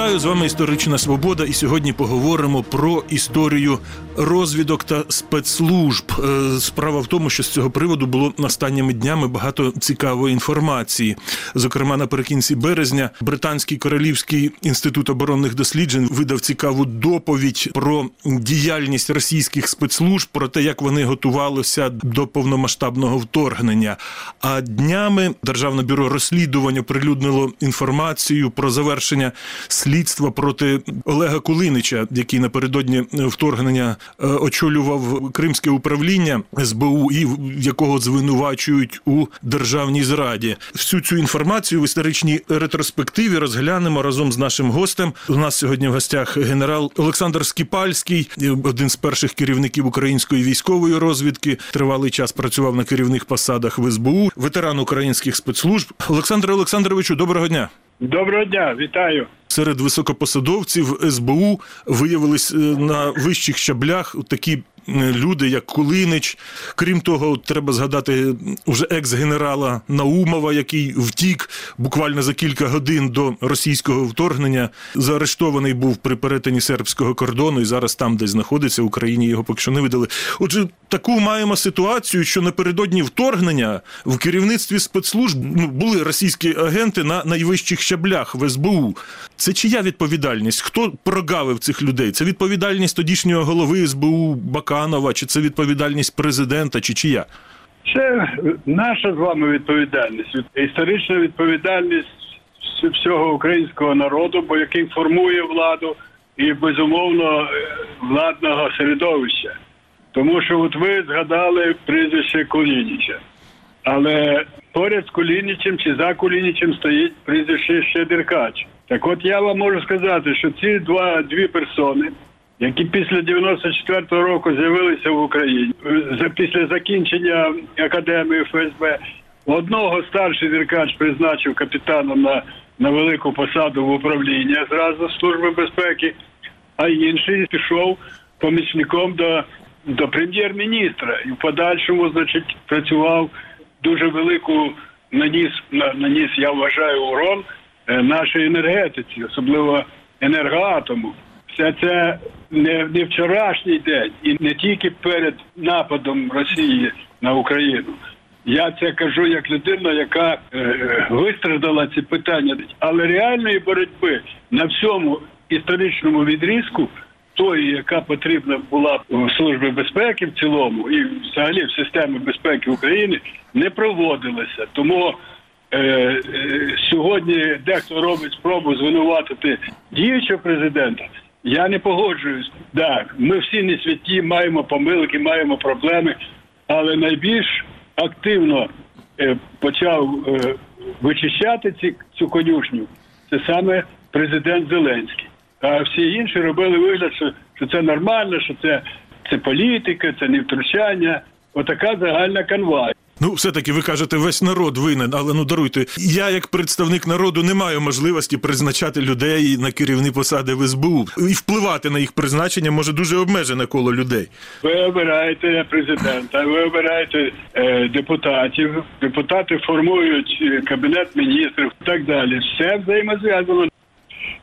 Вітаю з вами історична свобода. І сьогодні поговоримо про історію розвідок та спецслужб. Е, Справа в тому, що з цього приводу було останніми днями багато цікавої інформації. Зокрема, наприкінці березня британський королівський інститут оборонних досліджень видав цікаву доповідь про діяльність російських спецслужб, про те, як вони готувалися до повномасштабного вторгнення. А днями Державне бюро розслідувань оприлюднило інформацію про завершення слідства проти Олега Кулинича, який напередодні вторгнення е, очолював Кримське управління СБУ, і якого звинувачують у державній зраді. Всю цю інформацію в історичній ретроспективі розглянемо разом з нашим гостем. У нас сьогодні в гостях генерал Олександр Скіпальський, один з перших керівників української військової розвідки. Тривалий час працював на керівних посадах в СБУ, ветеран українських спецслужб. Олександре Олександровичу, доброго дня. Доброго дня, вітаю. Серед високопосадовців СБУ виявились е, на вищих щаблях такі е, люди, як Кулинич. Крім того, треба згадати уже екс-генерала Наумова, який втік буквально за кілька годин до російського вторгнення. Заарештований був при перетині сербського кордону і зараз там, де знаходиться в Україні, його поки що не видали. Отже, таку маємо ситуацію, що напередодні вторгнення в керівництві спецслужб ну, були російські агенти на найвищих щаблях в СБУ. Це чия відповідальність? Хто прогавив цих людей? Це відповідальність тодішнього голови СБУ Баканова, чи це відповідальність президента, чи чия? Це наша з вами відповідальність, історична відповідальність всього українського народу, бо який формує владу і безумовно владного середовища. Тому що от ви згадали прізвище Кулініча, але поряд з Кулінічем чи за Кулінічем стоїть прізвище ще Деркач. Так от я вам можу сказати, що ці два дві персони, які після 94-го року з'явилися в Україні, після закінчення академії ФСБ, одного старший Деркач призначив капітаном на на велику посаду в управління зразу Служби безпеки, а інший пішов помічником до до прем'єр-міністра і в подальшому, значить, працював дуже велику наніс наніс, я вважаю, урон нашої енергетиці, особливо енергоатому. Все це не, не вчорашній день і не тільки перед нападом Росії на Україну. Я це кажу як людина, яка е, вистраждала ці питання, але реальної боротьби на всьому історичному відрізку, тої, яка потрібна була в службі безпеки в цілому, і взагалі в системі безпеки України, не проводилася. Тому е, е, сьогодні дехто робить спробу звинуватити діючого президента. Я не погоджуюсь. Так, ми всі не святі, маємо помилки, маємо проблеми, але найбільш активно е, почав вичищати ці, цю конюшню. Це саме президент Зеленський. А всі інші робили вигляд, що, що це нормально, що це, це політика, це не втручання. Отака загальна канва. Ну, все-таки ви кажете, весь народ винен, але ну даруйте. Я, як представник народу, не маю можливості призначати людей на керівні посади в СБУ і впливати на їх призначення може дуже обмежене коло людей. Ви обираєте президента, ви обираєте е, депутатів. Депутати формують е, кабінет міністрів і так далі. Все взаємозв'язано.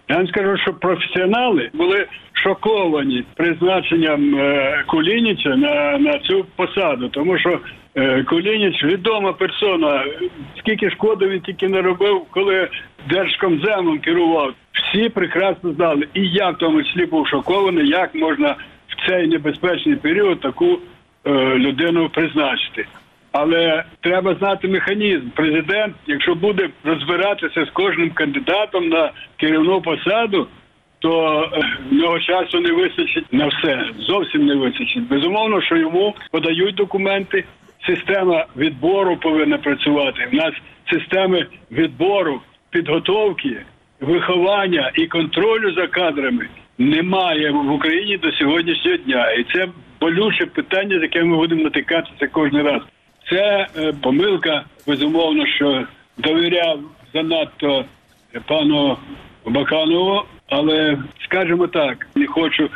Я вам скажу, що професіонали були шоковані призначенням е, Кулініча на на цю посаду, тому що е, Кулініч відома персона. Скільки шкоди він тільки не робив, коли держкомземом керував. Всі прекрасно знали, і я в тому числі був шокований, як можна в цей небезпечний період таку е, людину призначити. Але треба знати механізм. Президент, якщо буде розбиратися з кожним кандидатом на керівну посаду, то е, в нього часу не вистачить на все. Зовсім не вистачить. Безумовно, що йому подають документи. Система відбору повинна працювати. У нас системи відбору, підготовки, виховання і контролю за кадрами немає в Україні до сьогоднішнього дня, і це болюче питання, з яким ми будемо натикатися кожен раз. Це е, помилка, безумовно, що довіряв занадто пану Баканову, але скажімо так, не хочу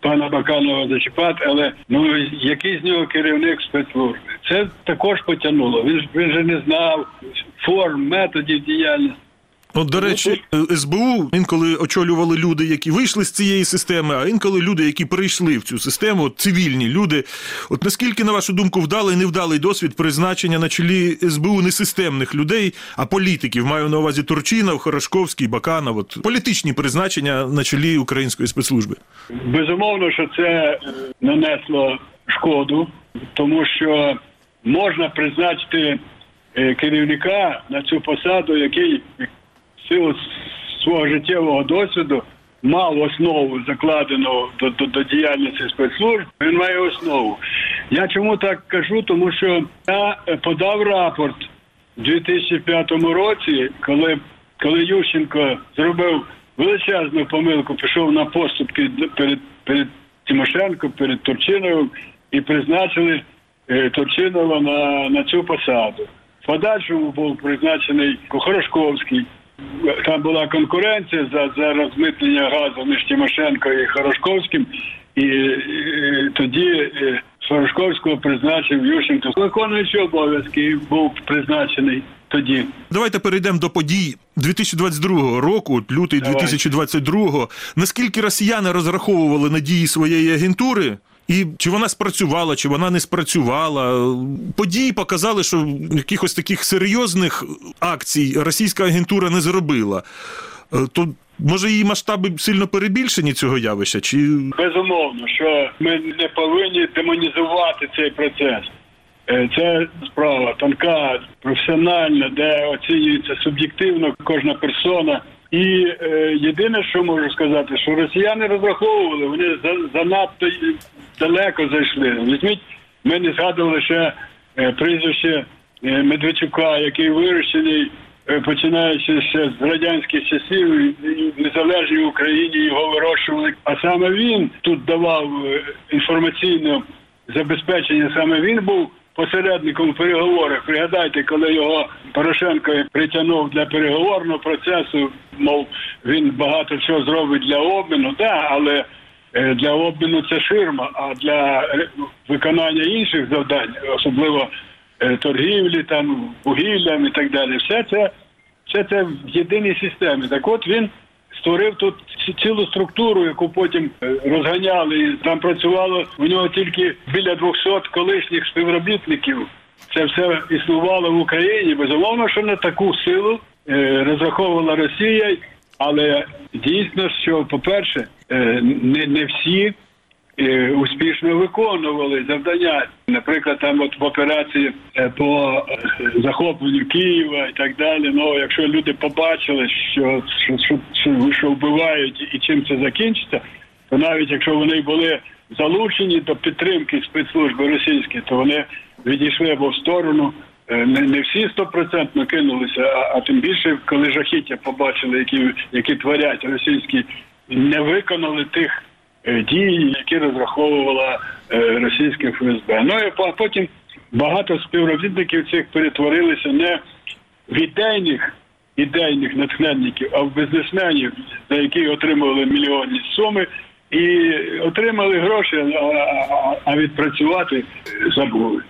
пана Баканова зачіпати, але ну який з нього керівник спецслужби. Це також потягнуло. Він ж він же не знав форм, методів діяльності. От, до речі, е, СБУ інколи очолювали люди, які вийшли з цієї системи, а інколи люди, які прийшли в цю систему, цивільні люди. От наскільки, на вашу думку, вдалий невдалий досвід призначення на чолі СБУ не системних людей, а політиків, маю на увазі Турчинов, Хорошковський, Баканов, от політичні призначення на чолі української спецслужби. Безумовно, що це е, нанесло шкоду, тому що можна призначити е, керівника на цю посаду, який силу свого життєвого досвіду мав основу закладену до, до, до діяльності спецслужб. Він має основу. Я чому так кажу? Тому що я подав рапорт у 2005 році, коли, коли Ющенко зробив величезну помилку, пішов на поступки перед, перед Тимошенко, перед Турчиновим і призначили е, Турчинова на, на цю посаду. В подальшому був призначений Хорошковський. Там була конкуренція за, за розмитнення газу між Тимошенко і Хорошковським, і, і тоді е, Хорошковського призначив Ющенко. Виконуючий обов'язки був призначений тоді. Давайте перейдемо до подій 2022 року, лютий Давай. 2022. Наскільки росіяни розраховували на дії своєї агентури? І чи вона спрацювала, чи вона не спрацювала? Події показали, що якихось таких серйозних акцій російська агентура не зробила. Е, То може її масштаби сильно перебільшені цього явища? Чи Безумовно, що ми не повинні демонізувати цей процес. Е, Це справа тонка, професіональна, де оцінюється суб'єктивно кожна персона. І е, єдине, що можу сказати, що росіяни розраховували, вони за, занадто далеко зайшли. Візьміть, ми не згадували ще е, прізвище е, Медведчука, який вирощений, е, починаючи ще з радянських часів, і в незалежній Україні його вирощували. А саме він тут давав е, інформаційне забезпечення, саме він був посередником переговорах. Пригадайте, коли його Порошенко притягнув для переговорного процесу, мов він багато чого зробить для обміну, да, але е, для обміну це ширма, а для е, виконання інших завдань, особливо е, торгівлі, там вугіллям і так далі, все це, все це в єдиній системі. Так от він створив тут цілу структуру, яку потім е, розганяли. І там працювало у нього тільки біля 200 колишніх співробітників. Це все існувало в Україні. Безумовно, що на таку силу е, розраховувала Росія, але дійсно, що, по-перше, е, не, не всі е, успішно виконували завдання. Наприклад, там от в операції е, по е, захопленню Києва і так далі. Ну, якщо люди побачили, що, що, що, що, що вбивають і чим це закінчиться, то навіть якщо вони були залучені до підтримки спецслужби російські, то вони відійшли або в сторону. Не, не всі стопроцентно кинулися, а, а тим більше, коли жахіття побачили, які, які творять російські, не виконали тих е, дій, які розраховувала е, російське ФСБ. Ну і по- потім багато співробітників цих перетворилися не в ідейних ідейних натхненників, а в бізнесменів, за які отримували мільйонні суми. І отримали гроші, а, відпрацювати забули.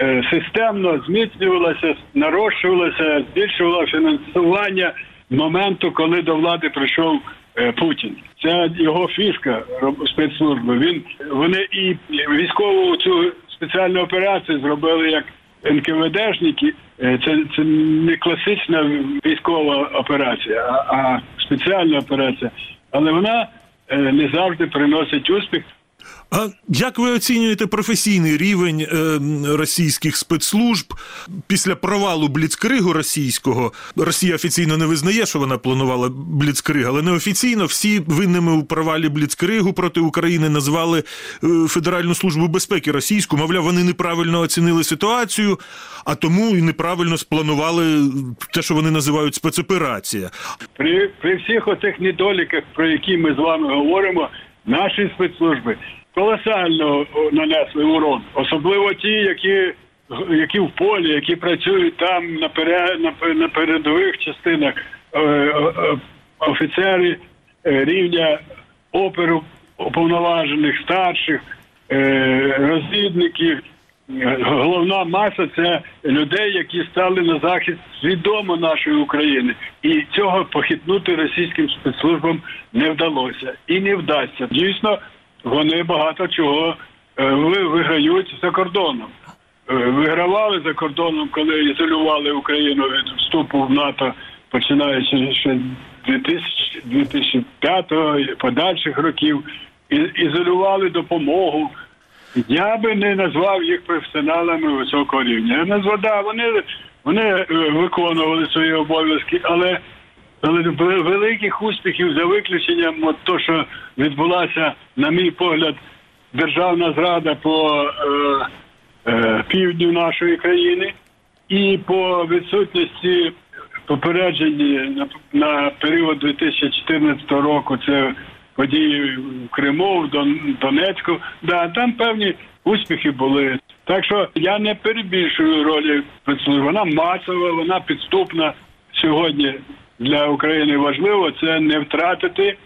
Е, Системно зміцнювалося, нарощувалося, збільшувало фінансування моменту, коли до влади прийшов Путін. Це його фішка спецслужби. Він вони і військову цю спеціальну операцію зробили як НКВДшники. Е, Це, це не класична військова операція, а, а спеціальна операція. Але вона е, не завжди приносить успіх. А як ви оцінюєте професійний рівень е, російських спецслужб після провалу бліцкригу російського? Росія офіційно не визнає, що вона планувала бліцкриг, але неофіційно всі винними у провалі бліцкригу проти України назвали е, Федеральну службу безпеки російську. Мовляв, вони неправильно оцінили ситуацію, а тому і неправильно спланували те, що вони називають спецоперація. При, при всіх оцих недоліках, про які ми з вами говоримо, наші спецслужби колосально нанесли урон, особливо ті, які, які в полі, які працюють там на, на, передових частинах е, е, офіцери е, рівня оперу уповноважених старших розвідників. Головна маса це людей, які стали на захист свідомо нашої України, і цього похитнути російським спецслужбам не вдалося і не вдасться. Дійсно, вони багато чого е, виграють за кордоном. Е, Вигравали за кордоном, коли ізолювали Україну від вступу в НАТО, починаючи ще 2000, 2005 і подальших років, ізолювали допомогу. Я би не назвав їх професіоналами високого рівня. Я назвав, да, вони, вони е, виконували свої обов'язки, але, але великих успіхів за виключенням от то, що відбулася, на мій погляд, державна зрада по е, е, півдню нашої країни, і по відсутності попереджені на, на період 2014 року це події в Криму, в Донецьку. Да, там певні успіхи були. Так що я не перебільшую ролі спецслужб. Вона масова, вона підступна сьогодні для України важливо це не втратити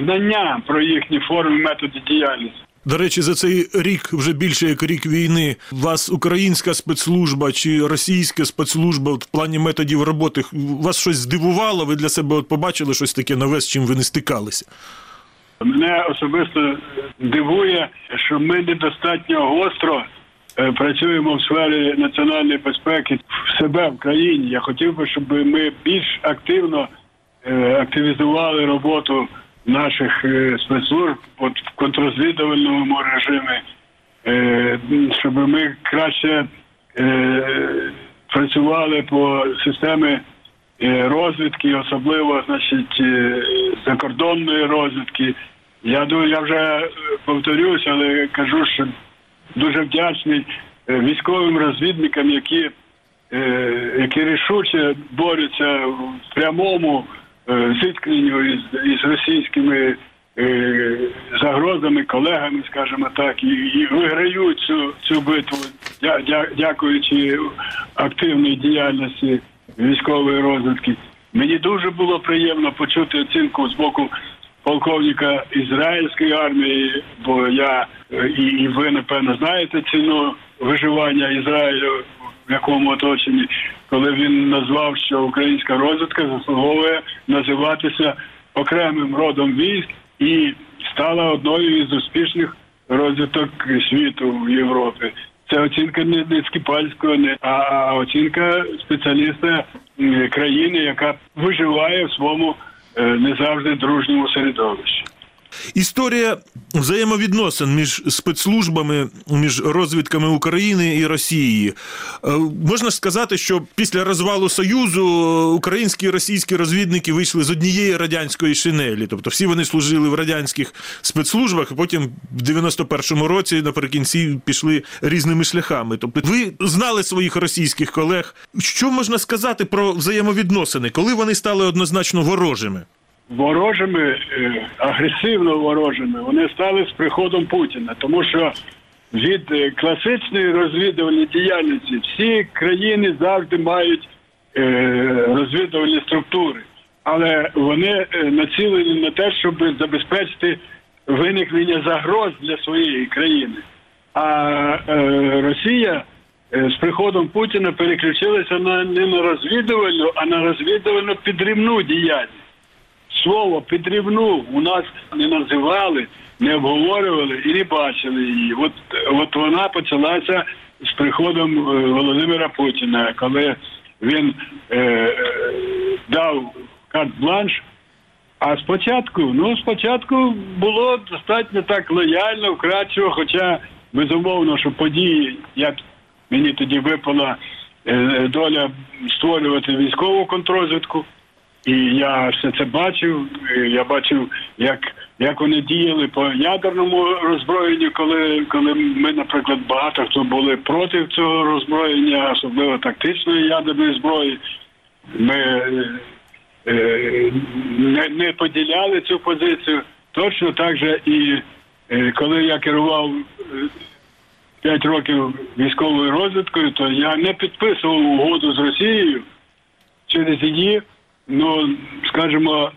знання про їхні форми методи діяльності. До речі, за цей рік, вже більше як рік війни, вас українська спецслужба чи російська спецслужба в плані методів роботи вас щось здивувало? Ви для себе от побачили щось таке нове, з чим ви не стикалися? Мене особисто дивує, що ми недостатньо гостро е, працюємо в сфері національної безпеки в себе в країні. Я хотів би, щоб ми більш активно е, активізували роботу наших е, спецслужб от в контррозвідувальному режимі, щоб ми краще працювали по системі розвідки, особливо значить е, закордонної розвідки. Я думаю, я вже е, повторюсь, але кажу, що дуже вдячний е, військовим розвідникам, які, е, які рішуче борються в прямому е, зіткненню із, із російськими е, загрозами, колегами, скажімо так, і, і виграють цю, цю битву, дя, дя, дякуючи активній діяльності військової розвідки. Мені дуже було приємно почути оцінку з боку полковника ізраїльської армії, бо я е, і, ви напевно знаєте ціну виживання Ізраїлю в якому оточенні, коли він назвав, що українська розвідка заслуговує називатися окремим родом військ і стала одною із успішних розвиток світу в Європі. Це оцінка не, не Скіпальського, не а, оцінка спеціаліста країни, яка виживає в своєму е, не завжди дружньому середовищі. Історія взаємовідносин між спецслужбами, між розвідками України і Росії. Е, Можна сказати, що після розвалу Союзу українські і російські розвідники вийшли з однієї радянської шинелі. Тобто всі вони служили в радянських спецслужбах, а потім в 91-му році наприкінці пішли різними шляхами. Тобто, ви знали своїх російських колег. Що можна сказати про взаємовідносини, коли вони стали однозначно ворожими? Ворожими, е, агресивно ворожими, вони стали з приходом Путіна, тому що від е, класичної розвідувальної діяльності всі країни завжди мають е, розвідувальні структури, але вони націлені на те, щоб забезпечити виникнення загроз для своєї країни. А Росія з приходом Путіна переключилася на не на розвідувальну, а на розвідувальну підривну діяльність слово підрівну у нас не називали, не обговорювали і не бачили її. От, от вона почалася з приходом е, Володимира Путіна, коли він е, е, дав карт-бланш. А спочатку, ну спочатку було достатньо так лояльно, вкрадчиво, хоча безумовно, що події, як мені тоді випала е, доля створювати військову контрозвідку. І я все це бачив. Я бачив, як, як вони діяли по ядерному роззброєнню, коли, коли ми, наприклад, багато хто були проти цього роззброєння, особливо тактичної ядерної зброї. Ми е, не, не поділяли цю позицію. Точно так же і е, коли я керував е, 5 років військовою розвідкою, то я не підписував угоду з Росією через її, ну скажімо,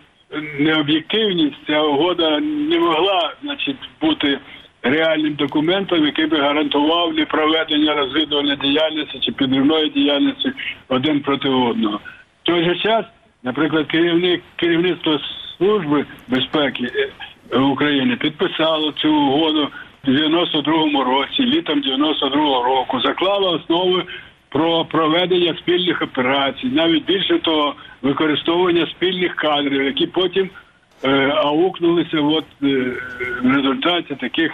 необ'єктивність ця угода не могла, значить, бути реальним документом, який би гарантував не проведення розвідувальної діяльності чи підривної діяльності один проти одного. В той же час, наприклад, керівник керівництво служби безпеки е, України підписало цю угоду в 92-му році, літом 92-го року, заклало основи про проведення спільних операцій, навіть більше того, використовування спільних кадрів, які потім е, аукнулися от, е, в результаті таких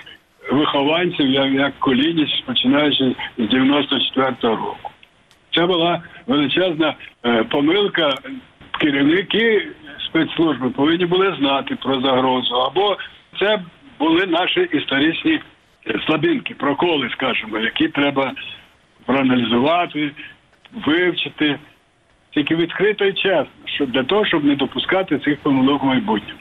вихованців, як, як Колініч, починаючи з 94-го року. Це була величезна е, помилка. Керівники спецслужби повинні були знати про загрозу, або це були наші історичні слабинки, проколи, скажімо, які треба проаналізувати, вивчити. Тільки відкрито і чесно, для того, щоб не допускати цих помилок в майбутньому.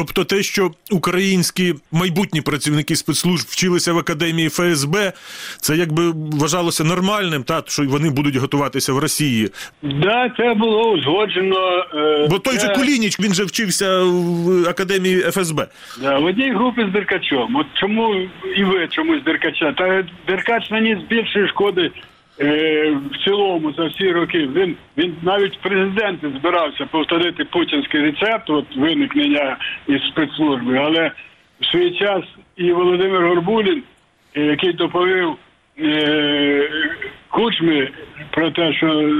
Тобто, те, що українські майбутні працівники спецслужб вчилися в академії ФСБ, це якби вважалося нормальним, та що вони будуть готуватися в Росії. Да, це було узгоджено. Е, Бо той це, же Кулініч, він же вчився в академії ФСБ. да, в одній групі з Деркачом. От чому і ви чомусь Деркача? Та Деркач наніс більше шкоди в цілому за всі роки. Він він навіть в президенти збирався повторити путінський рецепт, от виникнення із спецслужби, але в свій час і Володимир Горбулін, е, який доповів е, Кучмі про те, що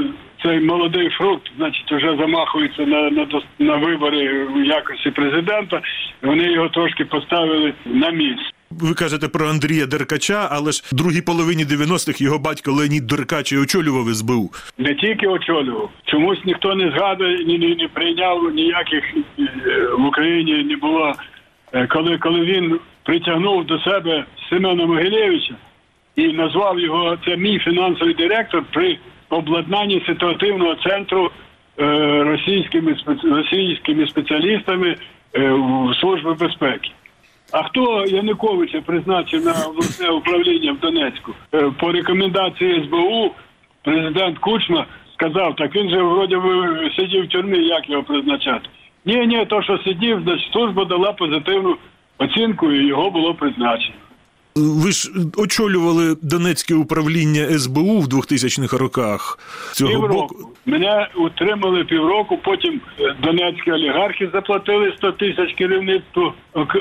цей молодий фрукт, значить, вже замахується на, на, на вибори в якості президента. Вони його трошки поставили на місце. Ви кажете про Андрія Деркача, але ж в другій половині 90-х його батько Леонід Деркач і очолював СБУ. не тільки очолював. Чомусь ніхто не згадує, ні, ні, не прийняв ніяких е, в Україні не було. Е, Коли, коли він притягнув до себе Семена Могилєвича і назвав його це мій фінансовий директор при обладнанні ситуативного центру е, російськими російськими спеціалістами в Служби безпеки. А хто Януковича призначив на обласне управління в Донецьку? Е, По рекомендації СБУ президент Кучма сказав, так він же вроді сидів в тюрмі, як його призначати. Ні, ні, то, що сидів, значить служба дала позитивну оцінку і його було призначено. Ви ж очолювали Донецьке управління СБУ в 2000-х роках. Цього боку. Півроку. Мене утримали півроку, потім е, донецькі олігархи заплатили 100 тисяч керівництву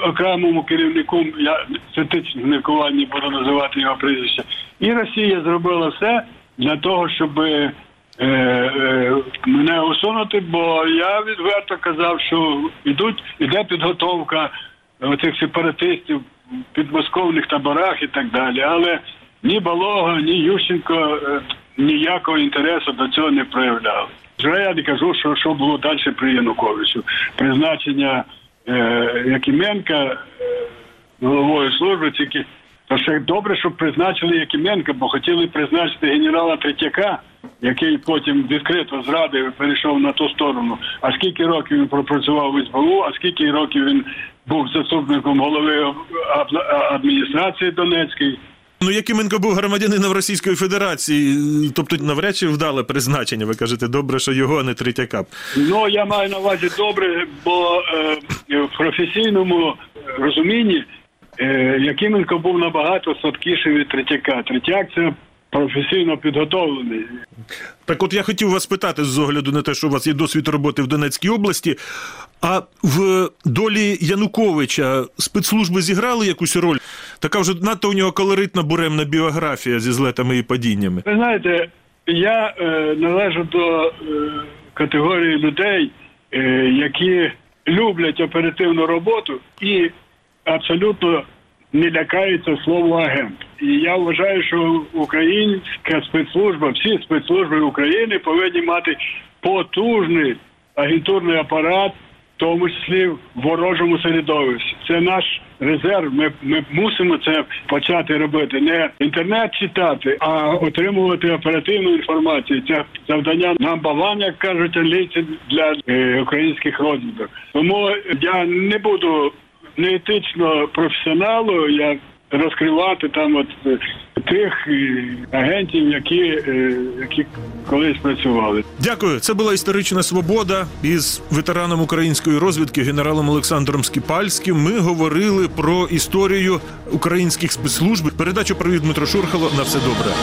окремому керівнику, я цитично міркування буду називати його прізвище. І Росія зробила все для того, щоб е, е, мене усунути, бо я відверто казав, що ідуть, іде підготовка оцих сепаратистів в підмосковних таборах і так далі. Але ні Балога, ні Ющенко е, ніякого інтересу до цього не проявляли. Вже я не кажу, що, що було далі при Януковичу. Призначення е, Якименка е, головою служби тільки ще добре, щоб призначили Якименка, бо хотіли призначити генерала Третьяка, який потім відкрито зрадив і перейшов на ту сторону. А скільки років він пропрацював в СБУ, а скільки років він був заступником голови адміністрації Донецької. Ну, Якименко був громадянином Російської Федерації, тобто навряд чи вдале призначення. Ви кажете, добре, що його, а не Третяка. Ну я маю на увазі добре, бо е, в професійному розумінні е, Якименко був набагато слабкіший від Третяка. Третяк це професійно підготовлений. Так от я хотів вас питати з огляду на те, що у вас є досвід роботи в Донецькій області. А в долі Януковича спецслужби зіграли якусь роль? Така вже надто у нього колоритна буремна біографія зі злетами і падіннями. Ви знаєте, я е, належу до е, категорії людей, е, які люблять оперативну роботу і абсолютно не лякаються слово агент. І я вважаю, що українська спецслужба, всі спецслужби України повинні мати потужний агентурний апарат, в тому числі в ворожому середовищі. Це наш резерв. Ми, ми мусимо це почати робити. Не інтернет читати, а отримувати оперативну інформацію. Це завдання нам балан, як кажуть англійці, для е, українських розвідок. Тому я не буду неетично професіоналу. Я розкривати там от е, тих е, агентів, які, е, які колись працювали. Дякую. Це була історична свобода із ветераном української розвідки генералом Олександром Скіпальським. Ми говорили про історію українських спецслужб. Передачу привіт Дмитро Шурхало. На все добре.